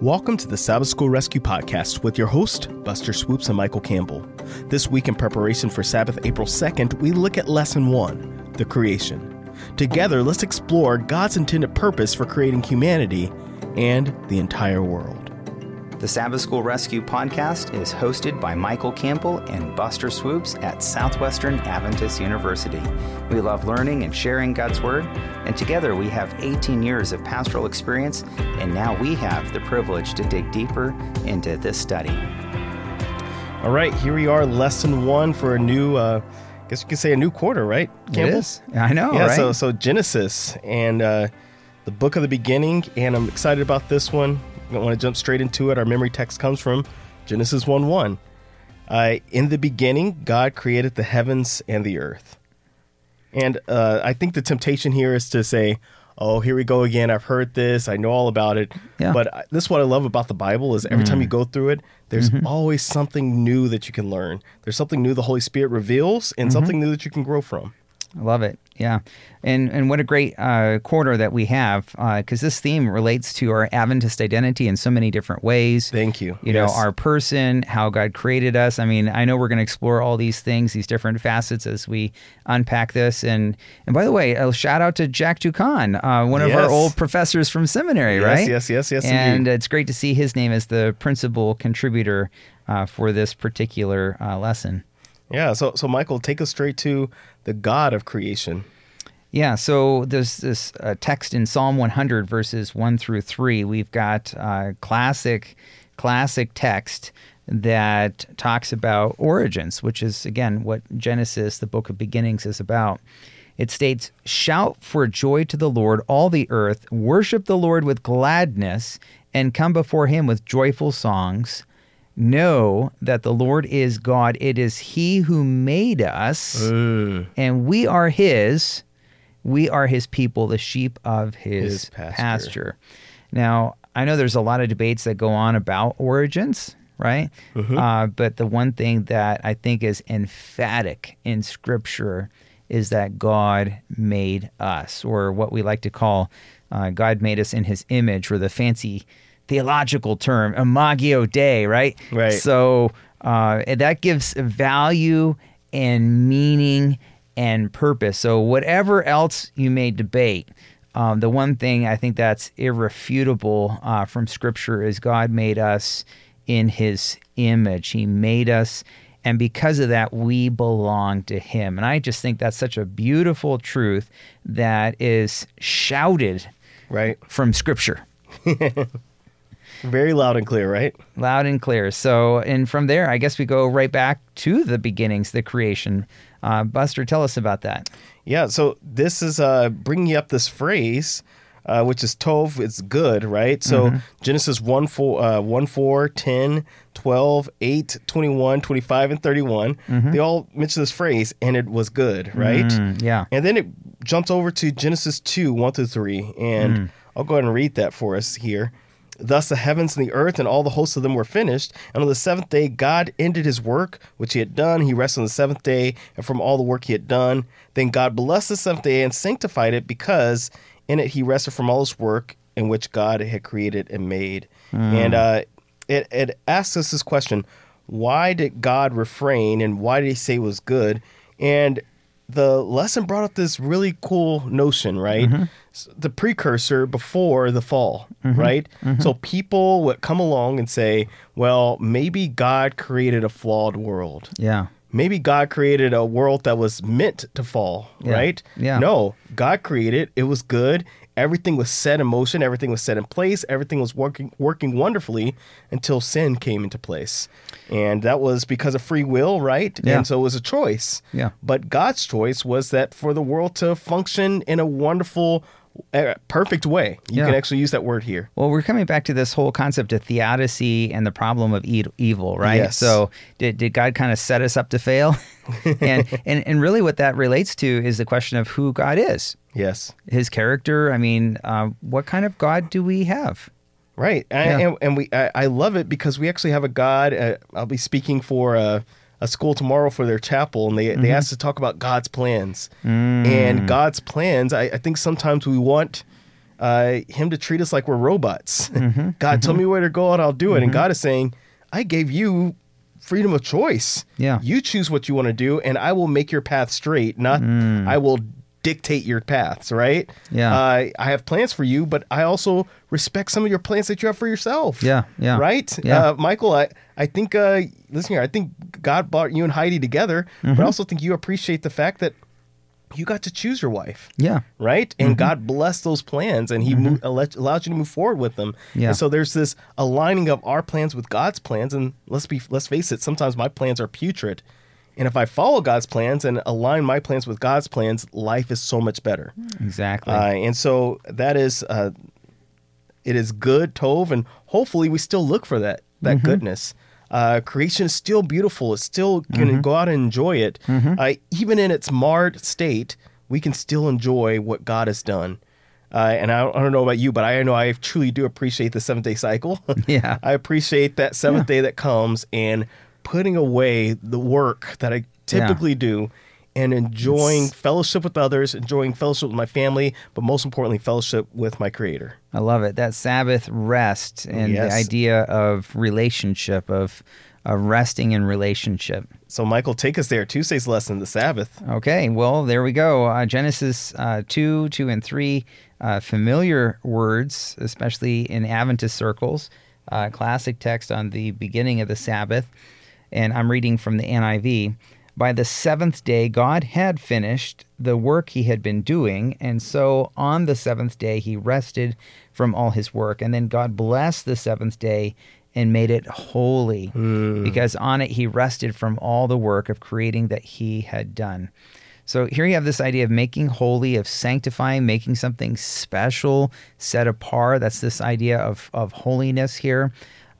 Welcome to the Sabbath School Rescue Podcast with your host, Buster Swoops and Michael Campbell. This week, in preparation for Sabbath April 2nd, we look at Lesson 1 The Creation. Together, let's explore God's intended purpose for creating humanity and the entire world. The Sabbath School Rescue podcast is hosted by Michael Campbell and Buster Swoops at Southwestern Adventist University. We love learning and sharing God's Word, and together we have 18 years of pastoral experience, and now we have the privilege to dig deeper into this study. All right, here we are, lesson one for a new, uh, I guess you could say a new quarter, right? Campbell? It is. I know, yeah, right? so, so Genesis and uh, the book of the beginning, and I'm excited about this one. I want to jump straight into it. Our memory text comes from Genesis 1 1. Uh, in the beginning, God created the heavens and the earth. And uh, I think the temptation here is to say, oh, here we go again. I've heard this. I know all about it. Yeah. But this is what I love about the Bible is every mm. time you go through it, there's mm-hmm. always something new that you can learn. There's something new the Holy Spirit reveals and mm-hmm. something new that you can grow from. I love it. Yeah, and and what a great uh, quarter that we have because uh, this theme relates to our Adventist identity in so many different ways. Thank you. You yes. know, our person, how God created us. I mean, I know we're going to explore all these things, these different facets as we unpack this. And and by the way, a shout out to Jacques Doukhan, uh, one yes. of our old professors from seminary, yes, right? Yes, yes, yes. And indeed. it's great to see his name as the principal contributor uh, for this particular uh, lesson. Yeah. So so Michael, take us straight to the God of creation. Yeah, so there's this uh, text in Psalm 100, verses 1 through 3. We've got uh, classic, classic text that talks about origins, which is, again, what Genesis, the book of beginnings, is about. It states, Shout for joy to the Lord, all the earth, worship the Lord with gladness, and come before him with joyful songs. Know that the Lord is God. It is he who made us, and we are his we are his people, the sheep of his, his pasture. pasture. Now, I know there's a lot of debates that go on about origins, right? Mm-hmm. Uh, but the one thing that I think is emphatic in Scripture is that God made us, or what we like to call uh, God made us in his image, or the fancy theological term, imago Dei, right? Right. So uh, that gives value and meaning and purpose. So, whatever else you may debate, um, the one thing I think that's irrefutable uh, from Scripture is God made us in His image. He made us, and because of that, we belong to Him. And I just think that's such a beautiful truth that is shouted right from Scripture. Very loud and clear, right? Loud and clear. So, and from there, I guess we go right back to the beginnings, the creation. Uh, Buster, tell us about that. Yeah, so this is uh, bringing up this phrase, uh, which is tov, it's good, right? So mm-hmm. Genesis 1 4, uh, 1 4, 10, 12, 8, 21, 25, and 31, mm-hmm. they all mention this phrase, and it was good, right? Mm, yeah. And then it jumps over to Genesis 2, 1 through 3, and mm. I'll go ahead and read that for us here. Thus the heavens and the earth and all the hosts of them were finished. And on the seventh day, God ended his work which he had done. He rested on the seventh day and from all the work he had done. Then God blessed the seventh day and sanctified it because in it he rested from all his work in which God had created and made. Mm. And uh, it, it asks us this question why did God refrain and why did he say it was good? And the lesson brought up this really cool notion, right? Mm-hmm. The precursor before the fall, mm-hmm. right? Mm-hmm. So people would come along and say, well, maybe God created a flawed world. Yeah. Maybe God created a world that was meant to fall, yeah. right? Yeah. No, God created it was good everything was set in motion, everything was set in place, everything was working working wonderfully until sin came into place. And that was because of free will, right? Yeah. And so it was a choice. Yeah. But God's choice was that for the world to function in a wonderful perfect way. You yeah. can actually use that word here. Well, we're coming back to this whole concept of theodicy and the problem of evil, right? Yes. So, did, did God kind of set us up to fail? and, and and really, what that relates to is the question of who God is. Yes. His character. I mean, uh, what kind of God do we have? Right. Yeah. And, and, we, I, I, love it because we actually have a God. Uh, I'll be speaking for. Uh, a school tomorrow for their chapel, and they mm-hmm. they asked to talk about God's plans. Mm. And God's plans, I, I think sometimes we want uh, him to treat us like we're robots. Mm-hmm. God, tell me where to go and I'll do it. And God is saying, I gave you freedom of choice. Yeah. You choose what you want to do, and I will make your path straight, not I will dictate your paths, right? Yeah. Uh, I have plans for you, but I also respect some of your plans that you have for yourself. Yeah, yeah. Right? Yeah. Uh, Michael, I, I think, uh, listen here, I think God brought you and Heidi together, Mm-hmm. but I also think you appreciate the fact that you got to choose your wife Yeah. right? And Mm-hmm. God blessed those plans, and He mo- alle- allowed you to move forward with them. Yeah. And so there's this aligning of our plans with God's plans, and let's be let's face it, sometimes my plans are putrid, and if I follow God's plans and align my plans with God's plans, life is so much better. Exactly. Uh, and so that is, uh, it is good, tov, and hopefully we still look for that that Mm-hmm. goodness. Uh, creation is still beautiful. It's still going Mm-hmm. to go out and enjoy it. Uh, even in its marred state, we can still enjoy what God has done. Uh, and I don't, I don't know about you, but I know I truly do appreciate the seventh day cycle. Yeah. I appreciate that seventh day that comes and putting away the work that I typically do and enjoying fellowship with others, enjoying fellowship with my family, but most importantly, fellowship with my Creator. I love it. That Sabbath rest and Yes. the idea of relationship, of, of resting in relationship. So, Michael, take us there. Tuesday's lesson, the Sabbath. Okay, well, there we go. Uh, Genesis uh, 2, 2, and 3, uh, familiar words, especially in Adventist circles, uh, classic text on the beginning of the Sabbath. And I'm reading from the NIV. By the seventh day, God had finished the work he had been doing. And so on the seventh day, he rested from all his work. And then God blessed the seventh day and made it holy hmm. because on it he rested from all the work of creating that he had done. So here you have this idea of making holy, of sanctifying, making something special, set apart. That's this idea of, of holiness here.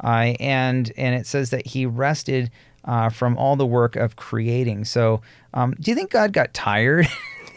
Uh, and and it says that he rested uh, from all the work of creating. So um, do you think God got tired?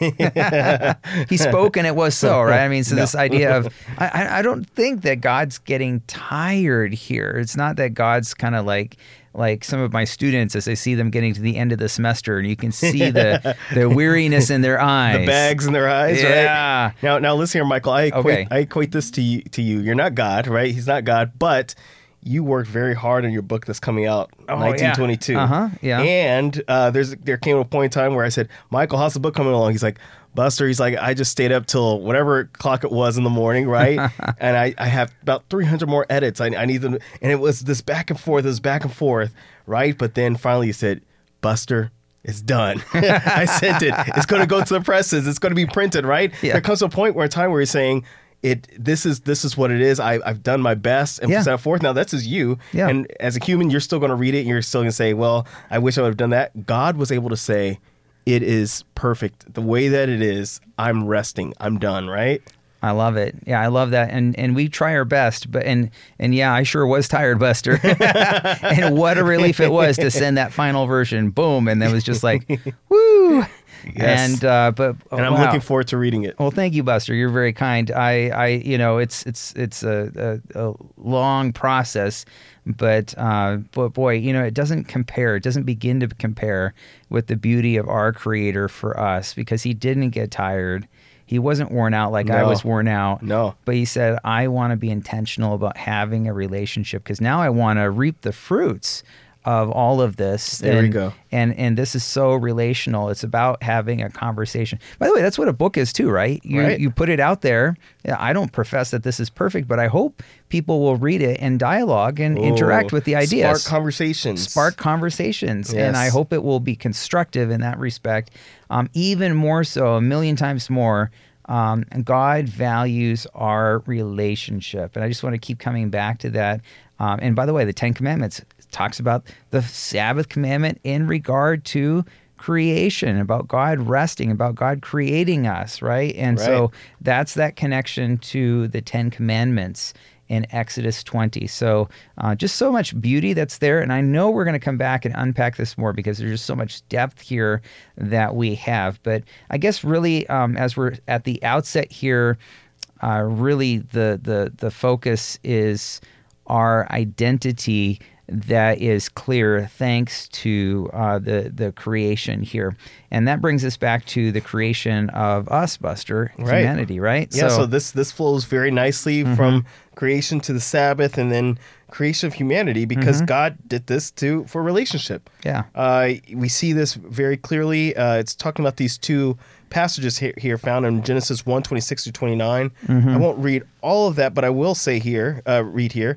he spoke and it was so, right? I mean, so this idea of I, I- I don't think that God's getting tired here. It's not that God's kind of like like some of my students as I see them getting to the end of the semester and you can see the the weariness in their eyes. The bags in their eyes, Yeah. right? Now, now listen here, Michael. I equate, Okay. I equate this to you. To you, you're not God, right? He's not God, but you worked very hard on your book that's coming out, Oh, yeah. 1922. Uh-huh, yeah. And uh, there's there came a point in time where I said, Michael, how's the book coming along? He's like, Buster. He's like, I just stayed up till whatever clock it was in the morning, right? and I, I have about 300 more edits. I, I need them, and it was this back and forth, this back and forth, right? But then finally, he said, Buster. It's done. I sent it. It's going to go to the presses. It's going to be printed, right? Yeah. There comes a point where a time where he's saying, "It. This is this is what it is. I, I've done my best and Yeah. set forth. Now that's as you. Yeah. And as a human, you're still going to read it. and You're still going to say, "Well, I wish I would have done that." God was able to say, "It is perfect. The way that it is. I'm resting. I'm done." Right? I love it. Yeah, I love that. And and we try our best, but and and yeah, I sure was tired, Buster. and what a relief it was to send that final version. Boom, and it was just like, woo. Yes. And uh, but And I'm wow. looking forward to reading it. Well, thank you, Buster. You're very kind. I, I, you know, it's it's it's a, a, a long process, but uh, but boy, you know, it doesn't compare. It doesn't begin to compare with the beauty of our Creator for us because He didn't get tired. He wasn't worn out like I was worn out. No. But he said, I want to be intentional about having a relationship because now I want to reap the fruits of all of this. There we and, go. And and this is so relational. It's about having a conversation. By the way, that's what a book is too, right? You Right. you put it out there. I don't profess that this is perfect, but I hope people will read it and dialogue and interact Oh, with the ideas. Spark conversations. Spark conversations, and I hope it will be constructive in that respect. Um, even more so, a million times more. Um, God values our relationship, and I just want to keep coming back to that. Um, and by the way, the Ten Commandments talks about the Sabbath commandment in regard to creation, about God resting, about God creating us, right? And so that's that connection to the Ten Commandments in Exodus 20. So uh, just so much beauty that's there. And I know we're going to come back and unpack this more because there's just so much depth here that we have. But I guess really, um, as we're at the outset here, uh, really the, the, the focus is our identity that is clear thanks to uh, the the creation here, and that brings us back to the creation of us, Buster, Right. humanity, right? Yeah, so, this this flows very nicely Mm-hmm. from creation to the Sabbath and then creation of humanity because Mm-hmm. God did this to for relationship. yeah, Uh, we see this very clearly. Uh, it's talking about these two passages here, here found in Genesis 1, 26 to 29. Mm-hmm. I won't read all of that, but I will say here, uh, read here.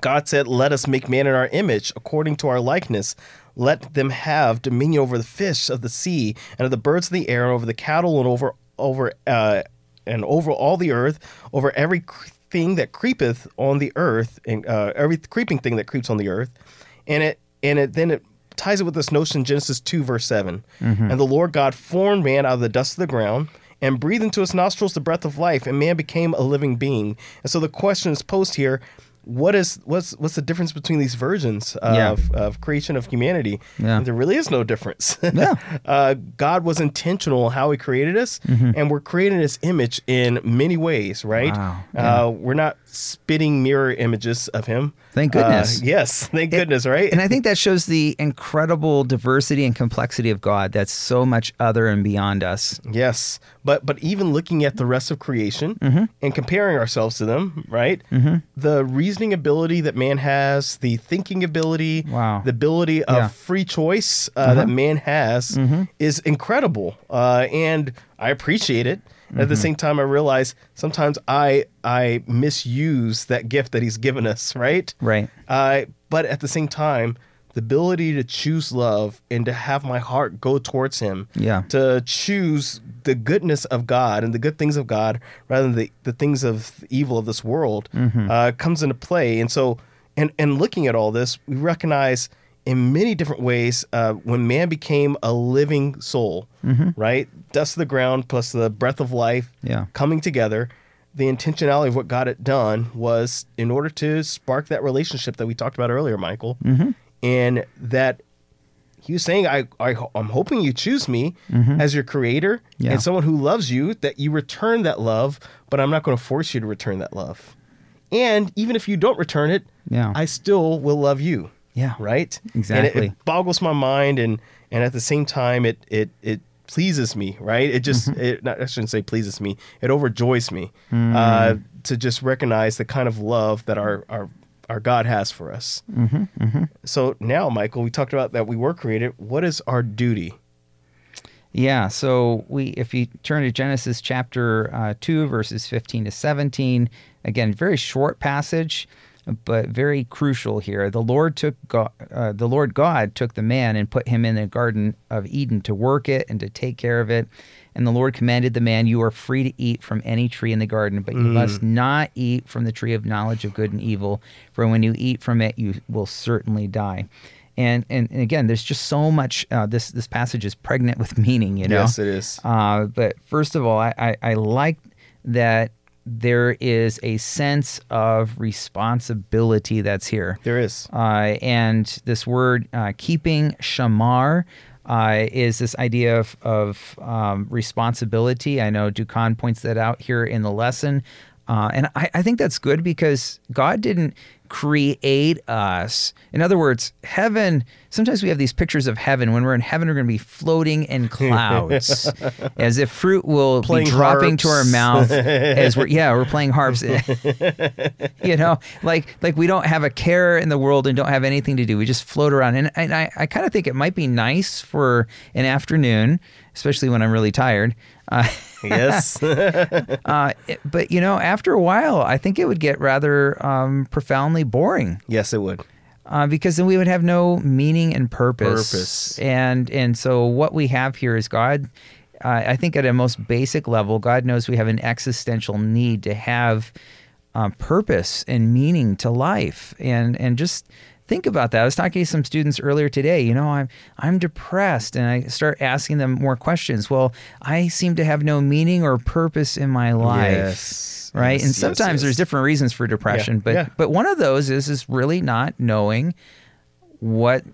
God said, Let us make man in our image, according to our likeness. Let them have dominion over the fish of the sea, and of the birds of the air, and over the cattle, and over over uh, and over all the earth, over every thing that creepeth on the earth, and uh, every creeping thing that creeps on the earth. And it and it then it ties it with this notion, Genesis two verse 7 And the Lord God formed man out of the dust of the ground and breathed into his nostrils the breath of life, and man became a living being. And so the question is posed here: What is what's what's the difference between these versions of, Yeah. of creation of humanity? Yeah. There really is no difference. Yeah. uh, God was intentional how He created us, and we're created in His image in many ways. Right? Mm-hmm. Wow. Uh, we're not spitting mirror images of Him. Thank Uh, goodness. yes, thank goodness. Right? and I think that shows the incredible diversity and complexity of God. That's so much other and beyond us. Yes, but but even looking at the rest of creation Mm-hmm. and comparing ourselves to them, right? The reasoning ability that man has, the thinking ability, Wow. the ability of Yeah. Free choice uh, that man has Mm-hmm. is incredible, uh, and I appreciate it. At Mm-hmm. the same time, I realize sometimes I I misuse that gift that he's given us, right? Right. Uh, but at the same time, the ability to choose love and to have my heart go towards Him, Yeah. to choose the goodness of God and the good things of God rather than the, the things of evil of this world, Mm-hmm. uh, comes into play. And so, and and looking at all this, we recognize in many different ways uh, when man became a living soul, right? Dust of the ground plus the breath of life, Yeah. coming together. The intentionality of what God had done was in order to spark that relationship that we talked about earlier, Michael, and that he was saying, I, I I'm hoping you choose me as your creator Mm-hmm. Yeah. and someone who loves you, that you return that love, but I'm not going to force you to return that love. And even if you don't return it, Yeah. I still will love you. Yeah. Right? And it- Exactly. it, boggles my mind and and at the same time it it it pleases me, right? It just Mm-hmm. it not, I shouldn't say pleases me. It overjoys me Mm. uh, to just recognize the kind of love that our our our God has for us. Mm-hmm, So now, Michael, we talked about that we were created. What is our duty? Yeah, so we if you turn to Genesis chapter uh, 2 verses 15 to 17, again very short passage but very crucial here. The Lord took God, uh, the Lord God took the man and put him in the garden of Eden to work it and to take care of it. And the Lord commanded the man, "You are free to eat from any tree in the garden, but you must not eat from the tree of knowledge of good and evil, for when you eat from it, you will certainly die." And and, and again, there's just so much. Uh, this this passage is pregnant with meaning. You know. Yes, it is. Uh, but first of all, I, I, I like that there is a sense of responsibility that's here. There is. Uh, and this word uh, keeping shamar uh, is this idea of, of um, responsibility. I know Doukhan points that out here in the lesson. Uh, and I, I think that's good because God didn't create us. In other words, heaven, sometimes we have these pictures of heaven. When we're in heaven, we're going to be floating in clouds as if fruit will Playing be dropping to our mouth as we're, yeah, we're playing harps. you know, like like we don't have a care in the world and don't have anything to do. We just float around. And, and I, I kind of think it might be nice for an afternoon, especially when I'm really tired. Uh, Yes. uh, it- but you know, after a while, I think it would get rather um, profoundly boring yes, it would. uh, because then we would have no meaning and purpose. Purpose. And and so what we have here is God. Uh, I think at a most basic level, God knows we have an existential need to have uh, purpose and meaning to life, and and just think about that. I was talking to some students earlier today. You know, I'm I'm depressed, and I start asking them more questions. Well, I seem to have no meaning or purpose in my life Yes. right? Yes, and sometimes yes. there's different reasons for depression, Yeah, but yeah. but one of those is is really not knowing what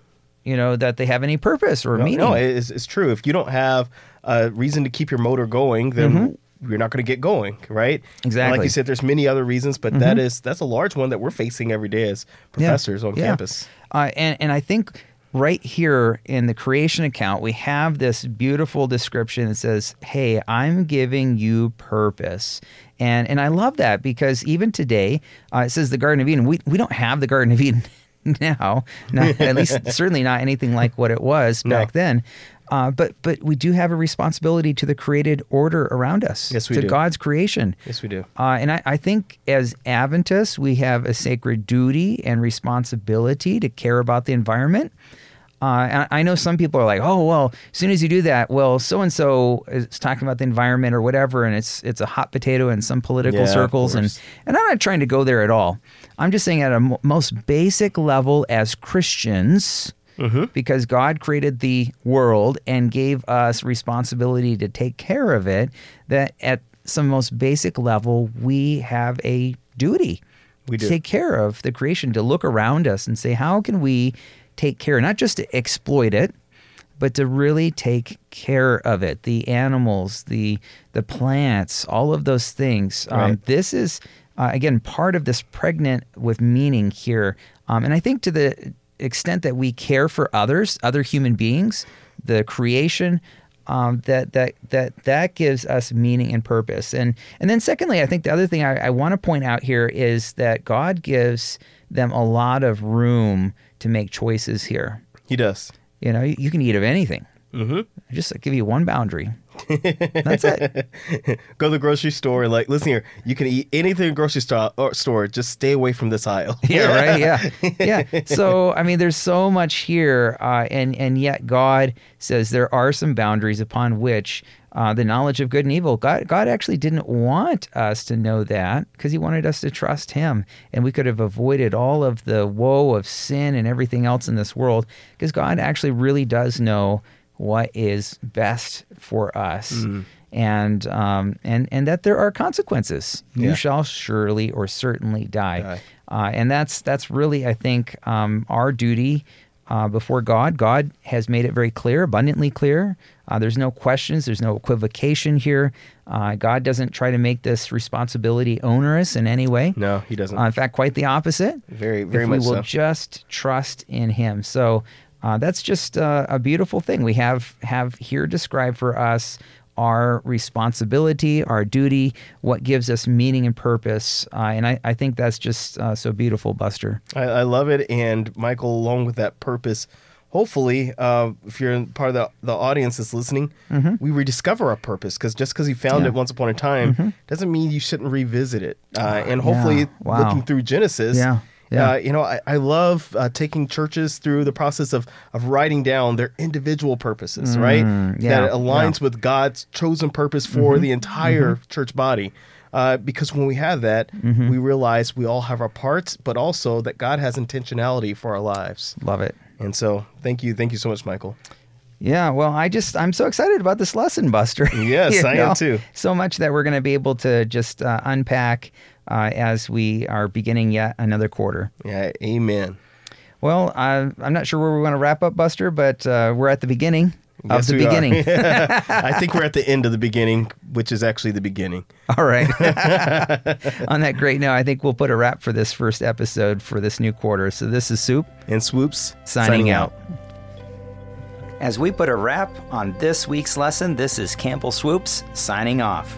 you know that they have any purpose or No, meaning. no, it's, it's true. If you don't have a reason to keep your motor going, then Mm-hmm. We're not going to get going, right? Exactly. Mm-hmm. like you said, there's many other reasons, but that is that's a large one that we're facing every day as professors on Yeah. campus. Uh, and and I think right here in the creation account we have this beautiful description that says, "Hey, I'm giving you purpose." And and I love that because even today uh, it says the Garden of Eden. We we don't have the Garden of Eden now, not, at least certainly not anything like what it was No. back then. Uh, but but we do have a responsibility to the created order around us, Yes, we to do. God's creation. Yes, we do. Uh, and I, I think as Adventists, we have a sacred duty and responsibility to care about the environment. Uh, and I know some people are like, "Oh, well, as soon as you do that, well, so and so is talking about the environment or whatever, and it's it's a hot potato in some political Yeah, circles." And and I'm not trying to go there at all. I'm just saying at a most basic level, as Christians, Mm-hmm. because God created the world and gave us responsibility to take care of it, that at some most basic level, we have a duty We to do. take care of the creation, to look around us and say, how can we take care, not just to exploit it, but to really take care of it the animals the the plants all of those things um, this is uh, again part of this pregnant with meaning here um, and i think to the extent that we care for others other human beings the creation um, that that that that gives us meaning and purpose and and then secondly i think the other thing i, I want to point out here is that god gives them a lot of room to make choices here He does. you know you, you can eat of anything Mm-hmm. Just give you one boundary. That's it. Go to the grocery store and like, listen here, you can eat anything in the grocery store, or store. Just stay away from this aisle. Yeah, right. Yeah, yeah. So I mean, there's so much here, uh, and and yet God says there are some boundaries upon which uh, the knowledge of good and evil. God, God actually didn't want us to know that because He wanted us to trust Him, and we could have avoided all of the woe of sin and everything else in this world because God actually really does know what is best for us. And um and and that there are consequences. You shall surely or certainly die. Uh, and that's that's really, I think, um, our duty uh, before God. God has made it very clear, abundantly clear. Uh, there's no questions. There's no equivocation here. Uh, God doesn't try to make this responsibility onerous in any way. No, he doesn't. Uh, in fact, quite the opposite. very, very if much we will so. just trust in Him. So uh, that's just uh, a beautiful thing. We have have here described for us our responsibility, our duty, what gives us meaning and purpose. Uh, and I, I think that's just uh, so beautiful, Buster. I, I love it. And Michael, along with that purpose, hopefully, uh, if you're part of the, the audience that's listening, we rediscover our purpose. Because just because you found Mm-hmm. Yeah. it once upon a time doesn't mean you shouldn't revisit it. Uh, and hopefully, Yeah. Wow. looking through Genesis, Yeah. Yeah. Uh, you know, I, I love uh, taking churches through the process of, of writing down their individual purposes, right? Mm, yeah, That aligns yeah. with God's chosen purpose for Mm-hmm. the entire church body. Uh, because when we have that, Mm-hmm. we realize we all have our parts, but also that God has intentionality for our lives. Love it. And so, thank you, thank you so much, Michael. Yeah, well, I just I'm so excited about this lesson, Buster. Yes, I am too. So much that we're going to be able to just uh, unpack uh, as we are beginning yet another quarter. Yeah, Amen. Well, I, I'm not sure where we want to wrap up, Buster, but uh, we're at the beginning of the we are. beginning. I think we're at the end of the beginning, which is actually the beginning. All right. On that great note, I think we'll put a wrap for this first episode for this new quarter. So this is Soup And swoops signing, out. As we put a wrap on this week's lesson, this is Campbell Swoops signing off.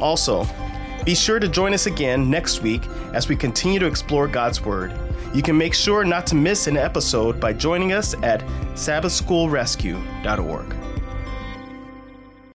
Also, be sure to join us again next week as we continue to explore God's Word. You can make sure not to miss an episode by joining us at sabbathschoolrescue.org.